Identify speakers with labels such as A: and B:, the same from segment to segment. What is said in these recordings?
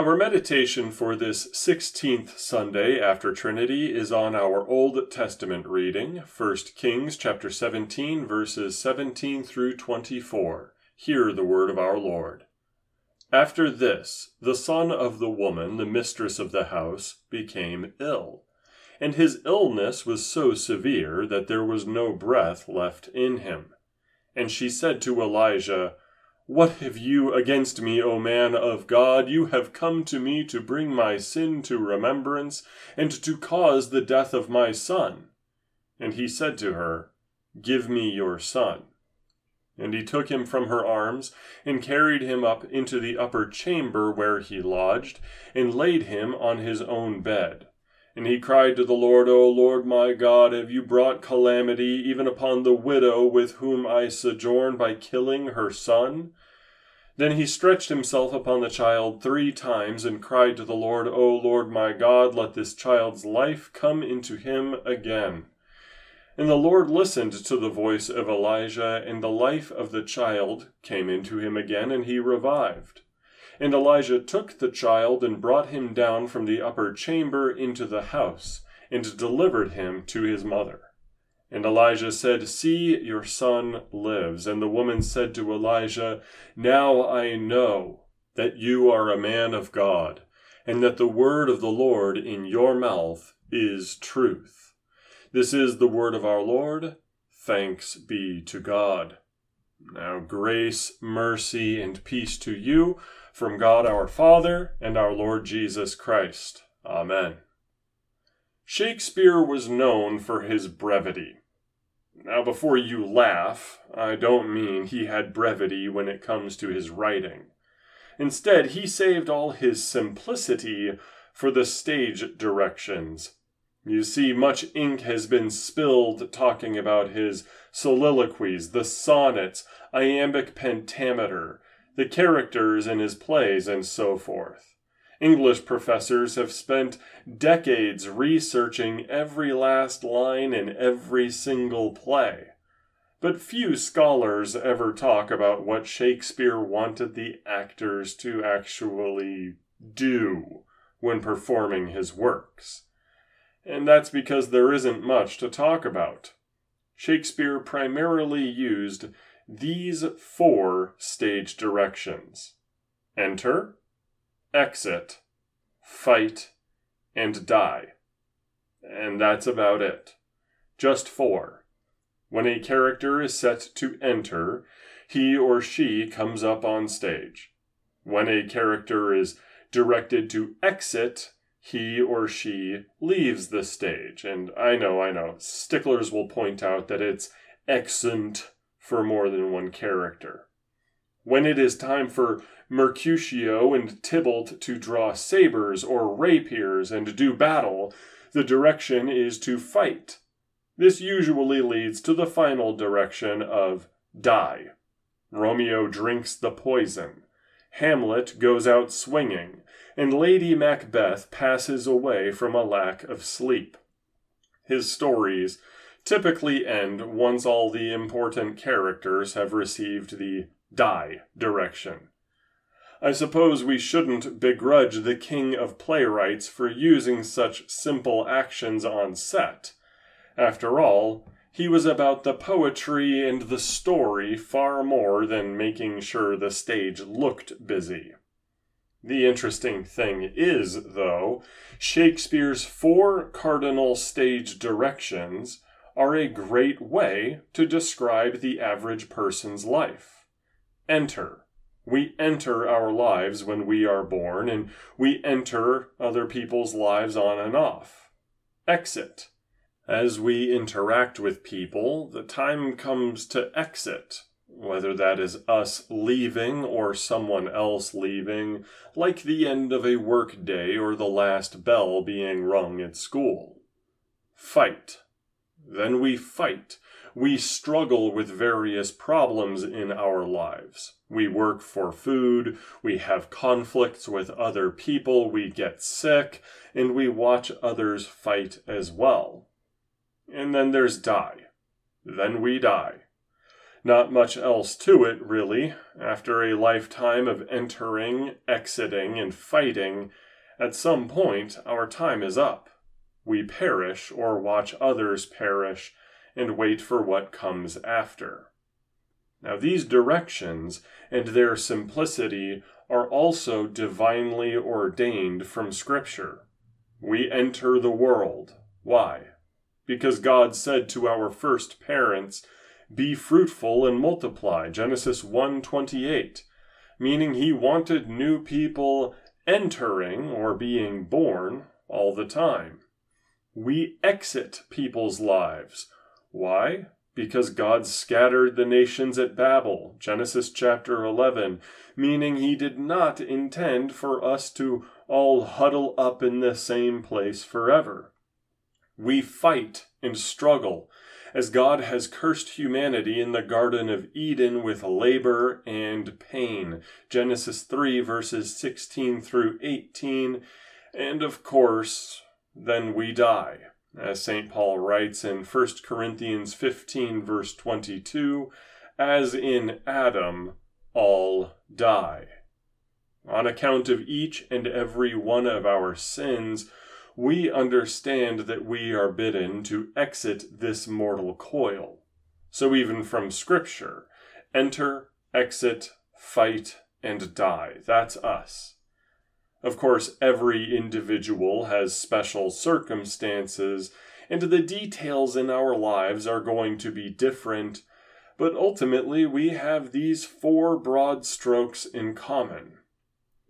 A: Our meditation for this 16th Sunday after Trinity is on our Old Testament reading, 1 Kings chapter 17 verses 17 through 24. Hear the word of our Lord. After this, the son of the woman, the mistress of the house, became ill, and his illness was so severe that there was no breath left in him. And she said to Elijah, what have you against me, O man of God? You have come to me to bring my sin to remembrance, and to cause the death of my son. And he said to her, Give me your son. And he took him from her arms, and carried him up into the upper chamber where he lodged, and laid him on his own bed. And he cried to the Lord, O Lord my God, have you brought calamity even upon the widow with whom I sojourn by killing her son? Then he stretched himself upon the child three times and cried to the Lord, O Lord my God, let this child's life come into him again. And the Lord listened to the voice of Elijah, and the life of the child came into him again, and he revived. And Elijah took the child and brought him down from the upper chamber into the house, and delivered him to his mother. And Elijah said, See, your son lives. And the woman said to Elijah, Now I know that you are a man of God, and that the word of the Lord in your mouth is truth. This is the word of our Lord. Thanks be to God. Now, grace, mercy, and peace to you from God our Father and our Lord Jesus Christ. Amen. Shakespeare was known for his brevity. Now, before you laugh, I don't mean he had brevity when it comes to his writing. Instead, he saved all his simplicity for the stage directions. You see, much ink has been spilled talking about his soliloquies, the sonnets, iambic pentameter, the characters in his plays, and so forth. English professors have spent decades researching every last line in every single play. But few scholars ever talk about what Shakespeare wanted the actors to actually do when performing his works. And that's because there isn't much to talk about. Shakespeare primarily used these four stage directions enter, exit, fight, and die. And that's about it. Just four. When a character is set to enter, he or she comes up on stage. When a character is directed to exit, he or she leaves the stage. And I know, I know, sticklers will point out that it's exeunt for more than one character. When it is time for Mercutio and Tybalt to draw sabers or rapiers and do battle, the direction is to fight. This usually leads to the final direction of die. Romeo drinks the poison. Hamlet goes out swinging, and Lady Macbeth passes away from a lack of sleep. His stories typically end once all the important characters have received the die direction. I suppose we shouldn't begrudge the king of playwrights for using such simple actions on set. After all, he was about the poetry and the story far more than making sure the stage looked busy. The interesting thing is, though, Shakespeare's four cardinal stage directions are a great way to describe the average person's life. Enter, we enter our lives when we are born, and we enter other people's lives on and off. Exit. As we interact with people, the time comes to exit, whether that is us leaving or someone else leaving, like the end of a work day or the last bell being rung at school. Fight. Then we fight we struggle with various problems in our lives. We work for food, we have conflicts with other people, we get sick, and we watch others fight as well. And then there's die. Then we die. Not much else to it, really. After a lifetime of entering, exiting, and fighting, at some point our time is up. We perish or watch others perish and wait for what comes after. Now, these directions and their simplicity are also divinely ordained from Scripture. We enter the world. Why? Because God said to our first parents, "Be fruitful and multiply." Genesis 1:28, meaning he wanted new people entering or being born all the time. We exit people's lives. Why? because God scattered the nations at Babel, Genesis chapter 11, meaning he did not intend for us to all huddle up in the same place forever. We fight and struggle as God has cursed humanity in the Garden of Eden with labor and pain. Genesis 3 verses 16 through 18. And of course, then we die as St. Paul writes in 1 Corinthians 15, verse 22, as in Adam all die. On account of each and every one of our sins, we understand that we are bidden to exit this mortal coil. So, even from Scripture, enter, exit, fight, and die. That's us. Of course, every individual has special circumstances, and the details in our lives are going to be different, but ultimately we have these four broad strokes in common.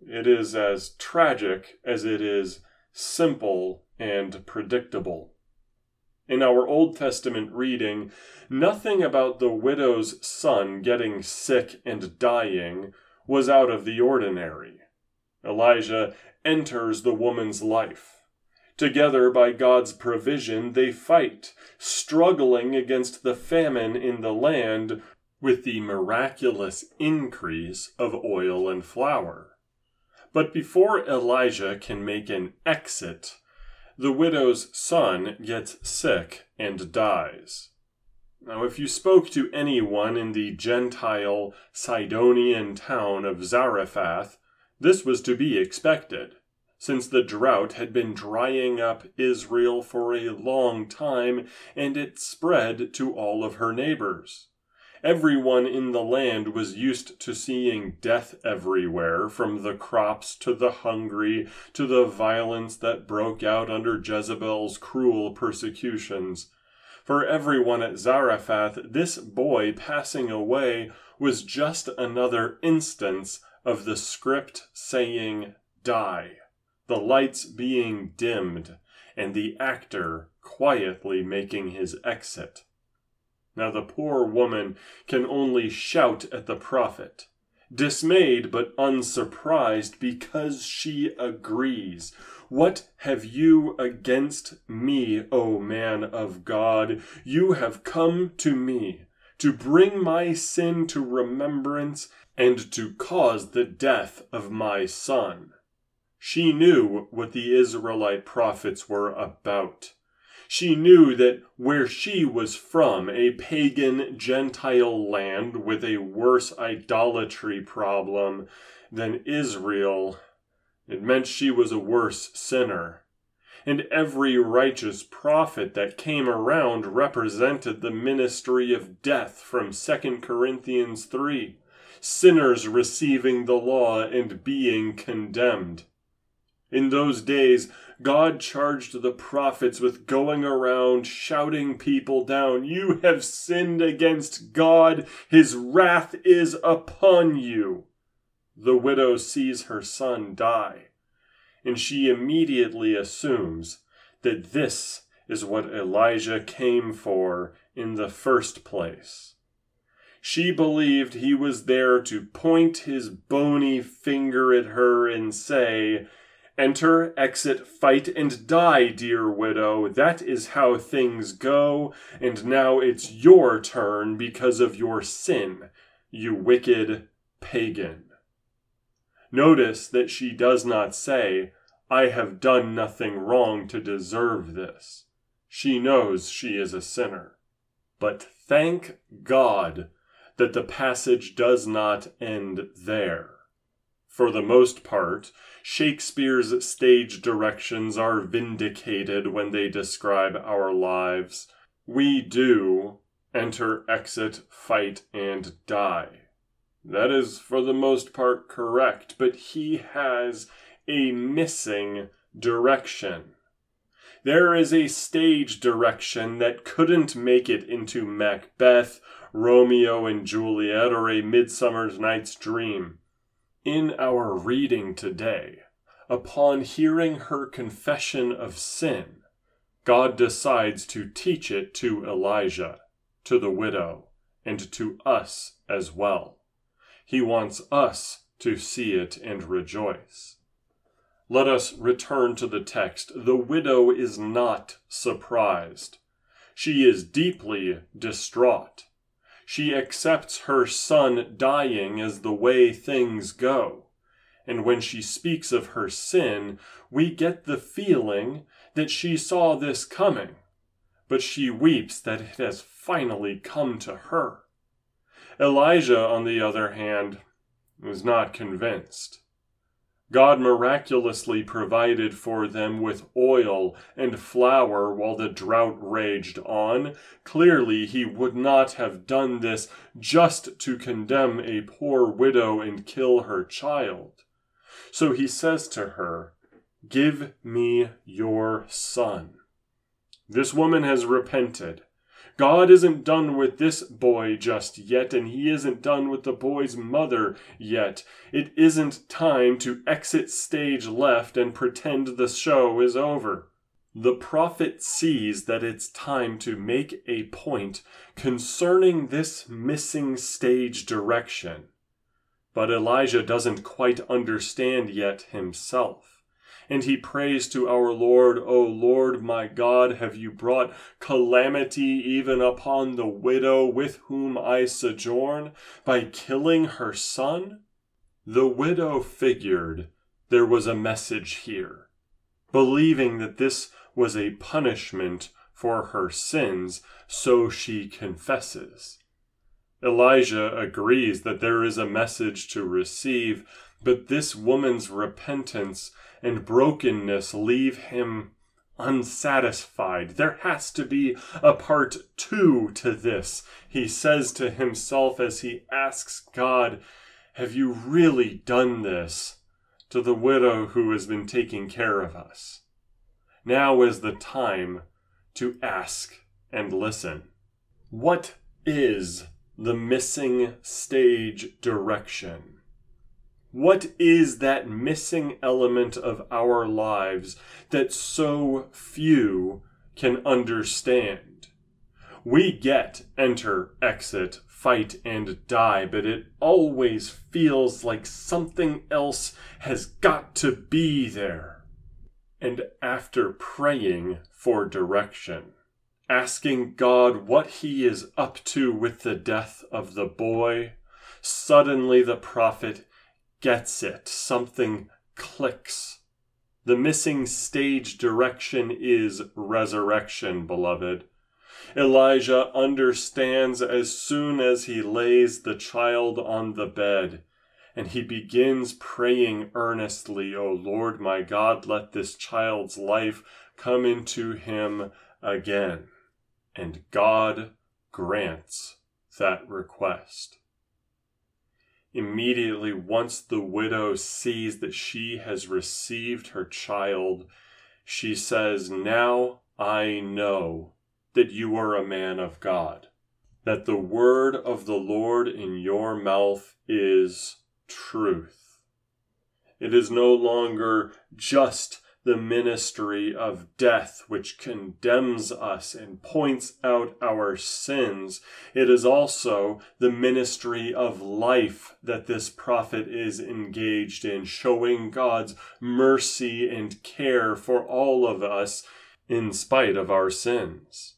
A: It is as tragic as it is simple and predictable. In our Old Testament reading, nothing about the widow's son getting sick and dying was out of the ordinary. Elijah enters the woman's life. Together, by God's provision, they fight, struggling against the famine in the land with the miraculous increase of oil and flour. But before Elijah can make an exit, the widow's son gets sick and dies. Now, if you spoke to anyone in the Gentile Sidonian town of Zarephath, this was to be expected, since the drought had been drying up Israel for a long time and it spread to all of her neighbors. Everyone in the land was used to seeing death everywhere, from the crops to the hungry to the violence that broke out under Jezebel's cruel persecutions. For everyone at Zarephath, this boy passing away was just another instance of the script saying die, the lights being dimmed, and the actor quietly making his exit. Now the poor woman can only shout at the prophet, dismayed but unsurprised because she agrees. What have you against me, O man of God? You have come to me to bring my sin to remembrance and to cause the death of my son. She knew what the Israelite prophets were about. She knew that where she was from, a pagan Gentile land with a worse idolatry problem than Israel, it meant she was a worse sinner. And every righteous prophet that came around represented the ministry of death from 2 Corinthians 3 sinners receiving the law and being condemned. In those days, God charged the prophets with going around shouting people down, You have sinned against God, his wrath is upon you. The widow sees her son die, and she immediately assumes that this is what Elijah came for in the first place. She believed he was there to point his bony finger at her and say, Enter, exit, fight, and die, dear widow. That is how things go, and now it's your turn because of your sin, you wicked pagan. Notice that she does not say, I have done nothing wrong to deserve this. She knows she is a sinner. But thank God that the passage does not end there. For the most part, Shakespeare's stage directions are vindicated when they describe our lives. We do enter, exit, fight, and die. That is for the most part correct, but he has a missing direction. There is a stage direction that couldn't make it into Macbeth, Romeo and Juliet, or A Midsummer Night's Dream. In our reading today, upon hearing her confession of sin, God decides to teach it to Elijah, to the widow, and to us as well. He wants us to see it and rejoice. Let us return to the text. The widow is not surprised. She is deeply distraught. She accepts her son dying as the way things go. And when she speaks of her sin, we get the feeling that she saw this coming, but she weeps that it has finally come to her. Elijah, on the other hand, was not convinced. God miraculously provided for them with oil and flour while the drought raged on. Clearly, he would not have done this just to condemn a poor widow and kill her child. So he says to her, Give me your son. This woman has repented. God isn't done with this boy just yet, and he isn't done with the boy's mother yet. It isn't time to exit stage left and pretend the show is over. The prophet sees that it's time to make a point concerning this missing stage direction. But Elijah doesn't quite understand yet himself and he prays to our Lord, O Lord my God, have you brought calamity even upon the widow with whom I sojourn by killing her son? The widow figured there was a message here, believing that this was a punishment for her sins, so she confesses. Elijah agrees that there is a message to receive, but this woman's repentance and brokenness leave him unsatisfied. There has to be a part two to this, he says to himself as he asks God, Have you really done this to the widow who has been taking care of us? Now is the time to ask and listen. What is the missing stage direction? What is that missing element of our lives that so few can understand? We get enter, exit, fight, and die, but it always feels like something else has got to be there. And after praying for direction, asking God what he is up to with the death of the boy, suddenly the prophet gets it. Something clicks. The missing stage direction is resurrection, beloved. Elijah understands as soon as he lays the child on the bed, and he begins praying earnestly, O Lord my God, let this child's life come into him again. And God grants that request. Immediately, once the widow sees that she has received her child, she says, Now I know that you are a man of God, that the word of the Lord in your mouth is truth. It is no longer just the ministry of death, which condemns us and points out our sins. It is also the ministry of life that this prophet is engaged in, showing God's mercy and care for all of us in spite of our sins.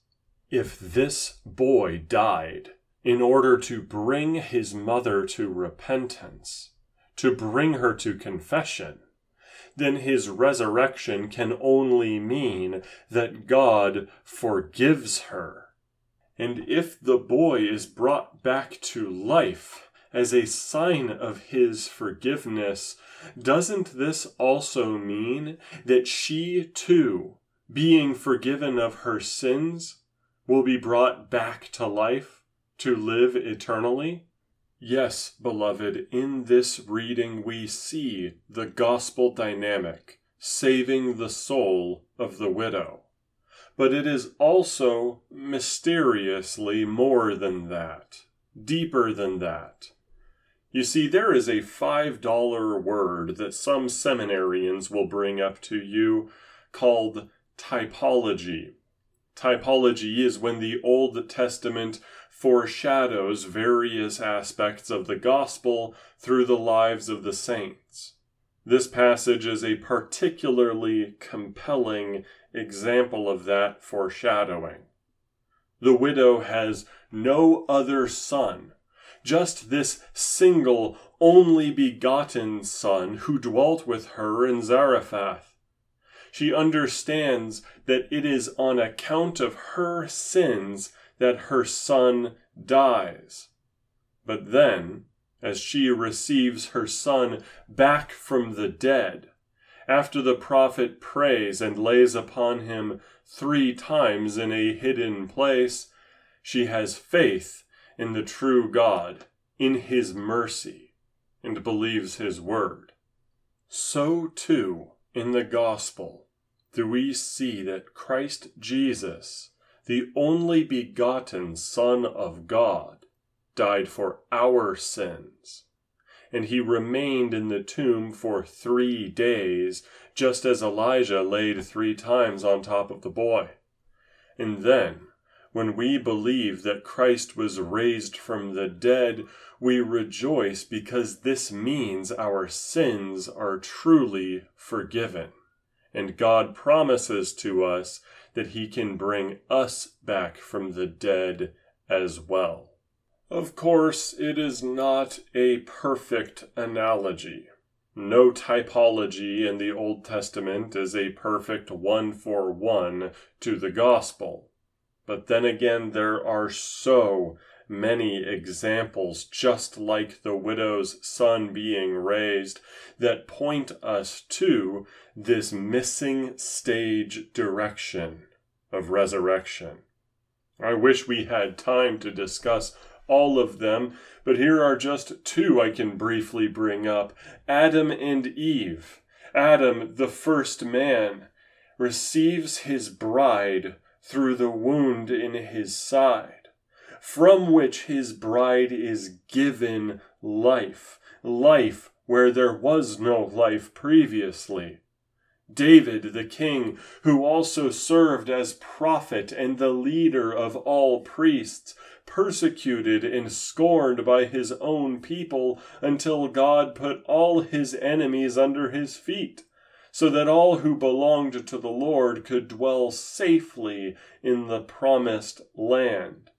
A: If this boy died in order to bring his mother to repentance, to bring her to confession, then his resurrection can only mean that God forgives her. And if the boy is brought back to life as a sign of his forgiveness, doesn't this also mean that she too, being forgiven of her sins, will be brought back to life to live eternally? Yes, beloved, in this reading we see the gospel dynamic saving the soul of the widow. But it is also mysteriously more than that, deeper than that. You see, there is a $5 word that some seminarians will bring up to you called typology. Typology is when the Old Testament foreshadows various aspects of the gospel through the lives of the saints. This passage is a particularly compelling example of that foreshadowing. The widow has no other son, just this single, only begotten son who dwelt with her in Zarephath. She understands that it is on account of her sins that her son dies. But then, as she receives her son back from the dead, after the prophet prays and lays upon him three times in a hidden place, she has faith in the true God, in his mercy, and believes his word. So too, in the gospel, do we see that Christ Jesus, the only begotten Son of God, died for our sins. And he remained in the tomb for three days, just as Elijah laid three times on top of the boy. And then, when we believe that Christ was raised from the dead, we rejoice because this means our sins are truly forgiven. And God promises to us that He can bring us back from the dead as well. Of course, it is not a perfect analogy. No typology in the Old Testament is a perfect one for one to the gospel. But then again, there are so many examples, just like the widow's son being raised, that point us to this missing stage direction of resurrection. I wish we had time to discuss all of them, but here are just two I can briefly bring up Adam and Eve. Adam, the first man, receives his bride through the wound in his side, from which his bride is given life, life where there was no life previously. David the king, who also served as prophet and the leader of all priests, persecuted and scorned by his own people until God put all his enemies under his feet, so that all who belonged to the Lord could dwell safely in the promised land.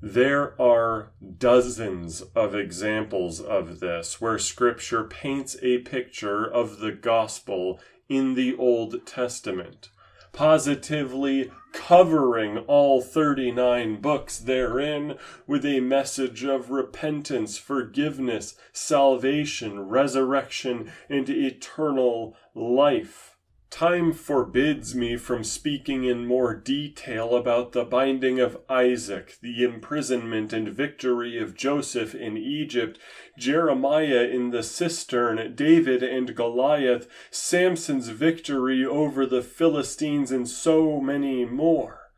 A: There are dozens of examples of this where Scripture paints a picture of the gospel in the Old Testament positively covering all 39 books therein with a message of repentance, forgiveness, salvation, resurrection, and eternal life. Time forbids me from speaking in more detail about the binding of Isaac, the imprisonment and victory of Joseph in Egypt, Jeremiah in the cistern, David and Goliath, Samson's victory over the Philistines, and so many more.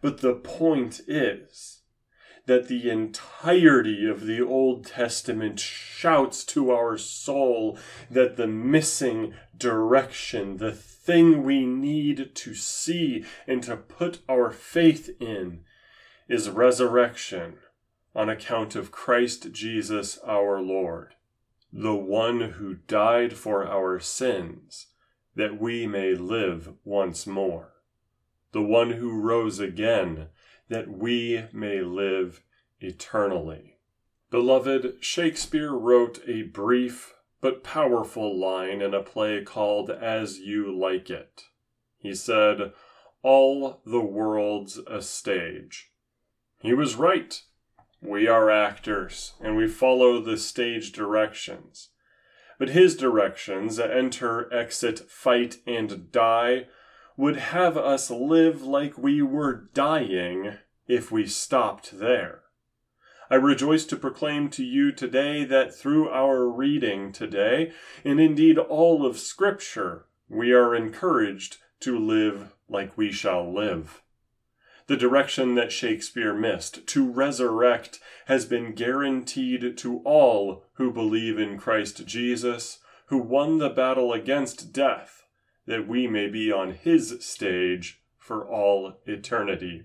A: But the point is, that the entirety of the Old Testament shouts to our soul that the missing direction, the thing we need to see and to put our faith in, is resurrection on account of Christ Jesus our Lord, the one who died for our sins that we may live once more, the one who rose again that we may live eternally. Beloved, Shakespeare wrote a brief but powerful line in a play called As You Like It. He said, All the world's a stage. He was right. We are actors, and we follow the stage directions. But his directions, enter, exit, fight, and die, would have us live like we were dying if we stopped there. I rejoice to proclaim to you today that through our reading today, and indeed all of Scripture, we are encouraged to live like we shall live. The direction that Shakespeare missed, to resurrect, has been guaranteed to all who believe in Christ Jesus, who won the battle against death, that we may be on his stage for all eternity.